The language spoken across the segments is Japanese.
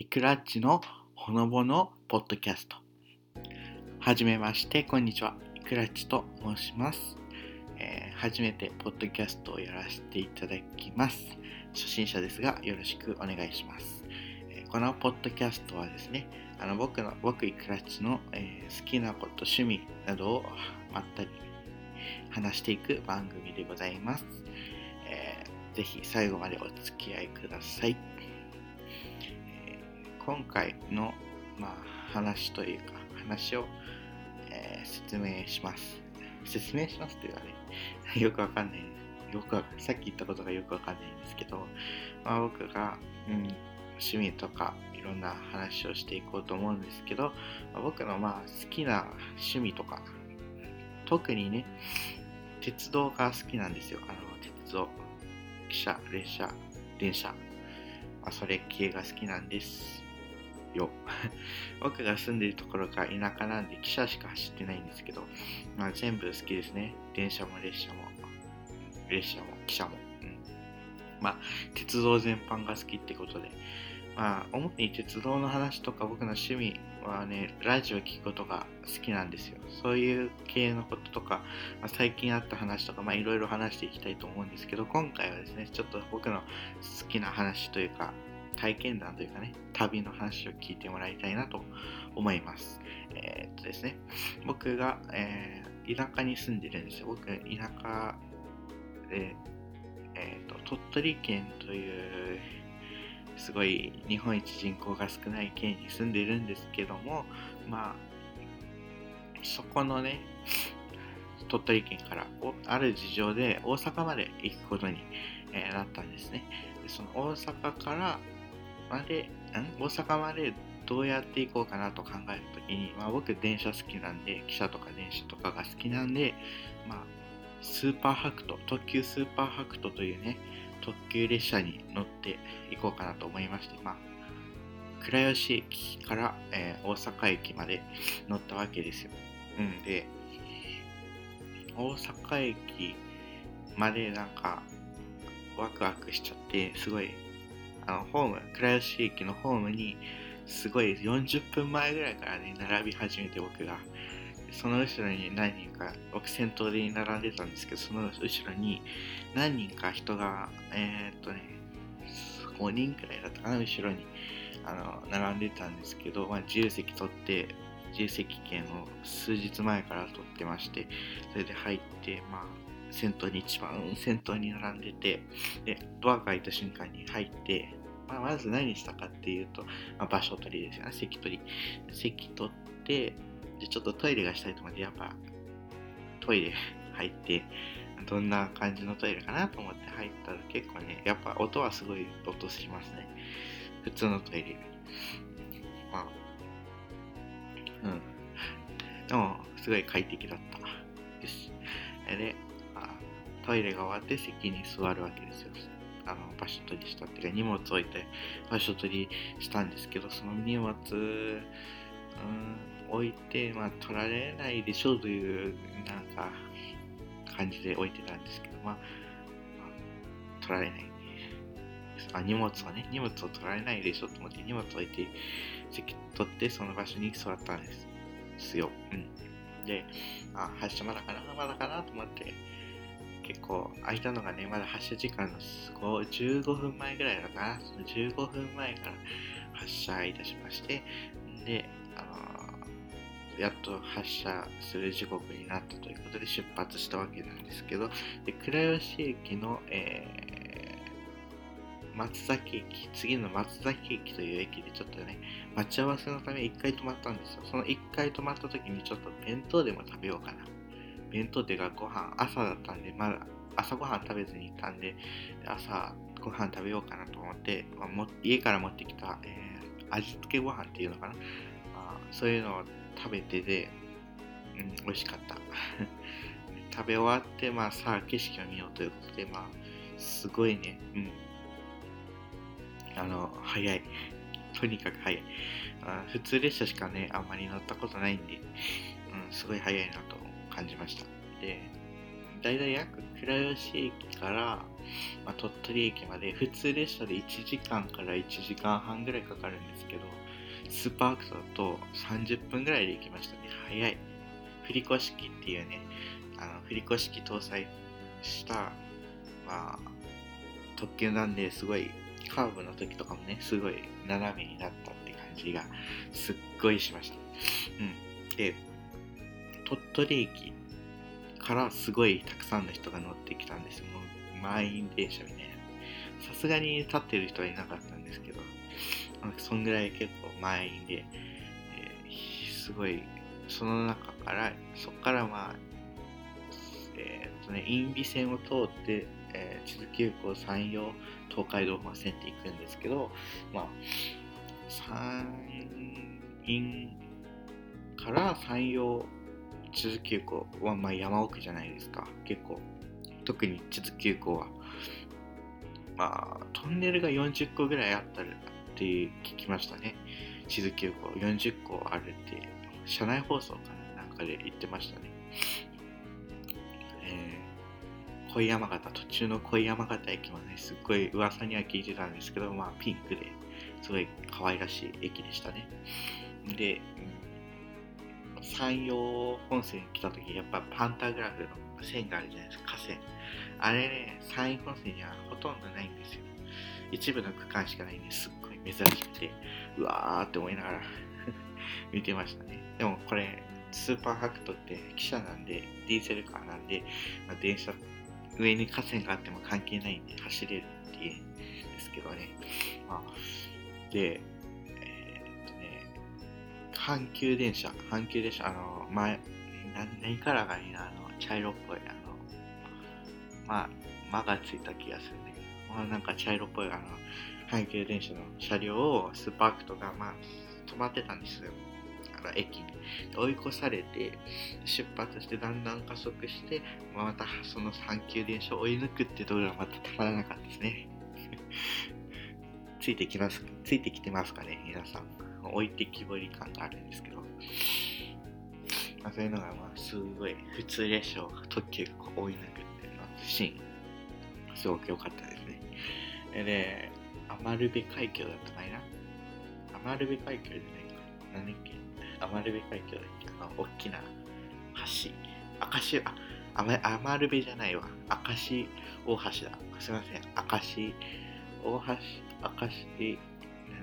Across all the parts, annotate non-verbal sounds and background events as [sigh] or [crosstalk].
イクラッチのほのぼのポッドキャスト。はじめまして、こんにちは。イクラッチと申します。えー、初めてポッドキャストをやらせていただきます。初心者ですが、よろしくお願いします。えー、このポッドキャストはですね、あの僕の、僕イクラッチの、えー、好きなこと、趣味などをまったり話していく番組でございます。えー、ぜひ最後までお付き合いください。今回の、まあ、話というか、話を、えー、説明します。説明しますっていうかね、[laughs] よくわかんない。よくさっき言ったことがよくわかんないんですけど、まあ、僕が、うん、趣味とかいろんな話をしていこうと思うんですけど、まあ、僕のまあ好きな趣味とか、特にね、鉄道が好きなんですよ。あの、鉄道、汽車、列車、電車、まあ、それ系が好きなんです。よ。[laughs] 僕が住んでいるところが田舎なんで汽車しか走ってないんですけど、まあ、全部好きですね。電車も列車も、列車も汽車も。うん、まあ、鉄道全般が好きってことで、まあ、主に鉄道の話とか僕の趣味はね、ラジオ聞くことが好きなんですよ。そういう系のこととか、まあ、最近あった話とか、まあいろいろ話していきたいと思うんですけど、今回はですね、ちょっと僕の好きな話というか、体験談というかね、旅の話を聞いてもらいたいなと思います。えー、っとですね、僕が、えー、田舎に住んでるんですよ。僕、田舎で、えー、っと、鳥取県という、すごい日本一人口が少ない県に住んでるんですけども、まあ、そこのね、鳥取県からある事情で大阪まで行くことに、えー、なったんですね。でその大阪からまで、ん？大阪までどうやって行こうかなと考えるときに、まあ、僕電車好きなんで、汽車とか電車とかが好きなんで、まあ、スーパーハクト、特急スーパーハクトというね、特急列車に乗って行こうかなと思いまして、まあ、倉吉駅から、えー、大阪駅まで乗ったわけですよ。うんで、大阪駅までなんかワクワクしちゃって、すごいあのホーム、倉吉駅のホームに、すごい40分前ぐらいからね、並び始めて僕が。その後ろに何人か、僕先頭で並んでたんですけど、その後ろに何人か人が、えー、っとね、5人くらいだったかな、後ろにあの並んでたんですけど、まあ、自由席取って、自由席券を数日前から取ってまして、それで入って、まあ、先頭に一番先頭に並んでて、で、ドアが開いた瞬間に入って、まあ、まず何したかっていうと、まあ、場所取りですよね、席取り。席取って、で、ちょっとトイレがしたいと思って、やっぱトイレ入って、どんな感じのトイレかなと思って入ったら結構ね、やっぱ音はすごい音しますね。普通のトイレまあ、うん。でも、すごい快適だったです。で、トイレが終わって席に座るわけですよ。あの場所取りしたっていうか荷物置いて場所取りしたんですけどその荷物、うん、置いて、まあ、取られないでしょうというなんか感じで置いてたんですけど、まあ、まあ、取られない。あ荷物をね、荷物を取られないでしょと思って荷物を置いて席取ってその場所に座ったんですよ。うん。で、あ、発車まだかなまだかなと思って結構空いたのがね、まだ発車時間の15分前ぐらいかな。その15分前から発車いたしまして、で、あの、やっと発車する時刻になったということで出発したわけなんですけど、で倉吉駅の、えー、松崎駅、次の松崎駅という駅でちょっとね、待ち合わせのため1回止まったんですよ。その1回止まった時にちょっと弁当でも食べようかな。弁当っていうかご飯、朝だったんで、まだ朝ごはん食べずに行ったんで、朝ご飯食べようかなと思って、まあ、も家から持ってきた、えー、味付けご飯っていうのかな、まあ、そういうのを食べてで、うん、美味しかった。[laughs] 食べ終わって、まあさあ景色を見ようということで、まあ、すごいね、うん。あの、早い。[laughs] とにかく早い。あ普通列車しかね、あんまり乗ったことないんで、うん、すごい早いなと感じました。で、だいたい約倉吉駅から、まあ、鳥取駅まで普通列車で1時間から1時間半ぐらいかかるんですけどスーパーはくとだと30分ぐらいで行きましたね。早い。振り子式っていうねあの振り子式搭載した、まあ、特急なんですごいカーブの時とかもねすごい斜めになったって感じがすっごいしました。うん。で鳥取駅からすごいたくさんの人が乗ってきたんですよ。もう満員電車みたいな。さすがに立ってる人はいなかったんですけど、そんぐらい結構満員で、えー、すごい、その中から、そこからまあ、えー、っとね、因美線を通って、えー、地図急行山陽東海道本線って行くんですけど、まあ、山陰から山陽地図急行はまあ山奥じゃないですか。結構特に地図急行はまあトンネルが40個ぐらいあったって聞きましたね。地図急行40個あるって車内放送かななんかで言ってましたね。えー、恋山形途中の恋山形駅もねすっごい噂には聞いてたんですけどまあピンクですごい可愛らしい駅でしたね。で、山陽本線来た時やっぱパンタグラフの線があるじゃないですか。河川。あれね山陰本線にはほとんどないんですよ。一部の区間しかないんですっごい珍しくてうわーって思いながら [laughs] 見てましたね。でもこれスーパーハクトって汽車なんでディーゼルカーなんで、まあ、電車上に河川があっても関係ないんで走れるっていうんですけどね。まあで阪急電車、阪急電車、あの、前、何からがいいな、あの、茶色っぽい、あの、まあ、間がついた気がするんだけど、まあ、なんか茶色っぽい、あの、阪急電車の車両をスーパークトが、まあ、止まってたんですよ。あの、駅に。追い越されて、出発してだんだん加速して、またその阪急電車を追い抜くってところがまたたまらなかったですね。[laughs] ついてきます、ついてきてますかね、皆さん。置いてきぼり感があるんですけど、まあ、そういうのがまあすごい普通列車を特急が追い抜くっていうのシーンすごく良かったですね。で余部海峡だったかいな余部海峡じゃないか何だっけ余部海峡だっけあの大きな橋。明石あ余部じゃないわ。明石大橋だ。すいません。明石大橋明石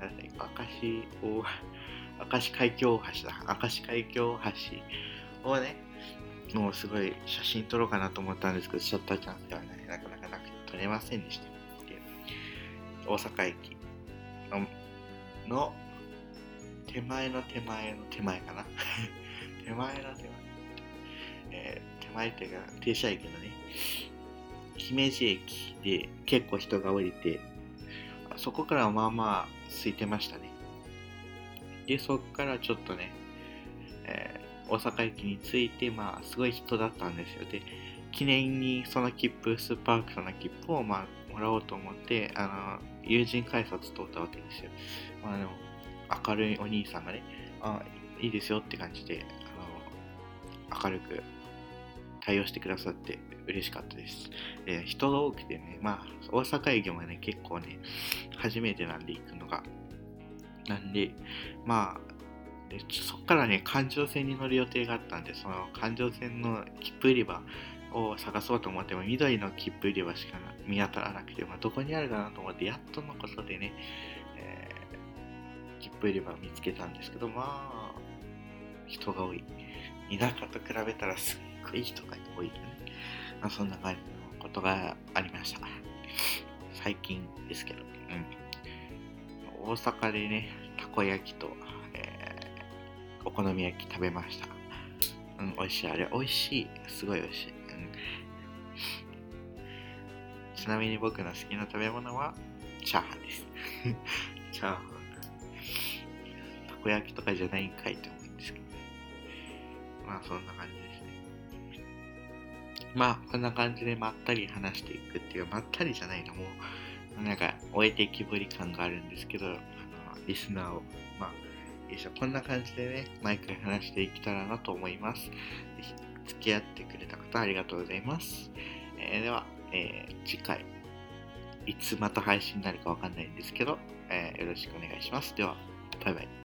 明石大明石海峡大橋だ。明石海峡大橋をねもうすごい写真撮ろうかなと思ったんですけどシャッターチャンスではねなかなかなくて撮れませんでした大阪駅の手前の手前の手前かな。[laughs] 手前の手前、えー、手前っていうか停車駅のね姫路駅で結構人が降りてそこからまあまあ空いてましたね。で、そこからちょっとね、えー、大阪駅に着いて、まあ、すごい人だったんですよ。で、記念にその切符、スーパークその切符を、まあ、もらおうと思って、あの、友人改札通ったわけですよ。まあ、あの、明るいお兄さんがね、あ、いいですよって感じで、あの、明るく対応してくださって嬉しかったです。で人が多くてね、まあ、大阪駅もね、結構ね、初めてなんで行くのが。なんで、まあ、でそっからね、環状線に乗る予定があったんで、その環状線の切符売り場を探そうと思っても、緑の切符売り場しか見当たらなくて、まあ、どこにあるかなと思って、やっとのことでね、えー、切符売り場を見つけたんですけど、まあ、人が多い。田舎と比べたらすっい人が多いよね。まあ、そんな感じのことがありました。最近ですけど。うん。大阪でね、たこ焼きと、えー、お好み焼き食べました。うん、美味しい。あれ、美味しい。すごい美味しい。うん、ちなみに僕の好きな食べ物は、チャーハンです。[laughs] チャーハン。たこ焼きとかじゃないんかいって思うんですけど。まあ、そんな感じです。まあ、こんな感じでまったり話していくっていう、まったりじゃないのも、なんか、終えてきぼり感があるんですけど、あの、リスナーを、まあ、いいしょ、こんな感じでね、毎回話していけたらなと思います。ぜひ付き合ってくれた方ありがとうございます。えーでは、えー次回、いつまた配信になるかわかんないんですけど、えーよろしくお願いします。では、バイバイ。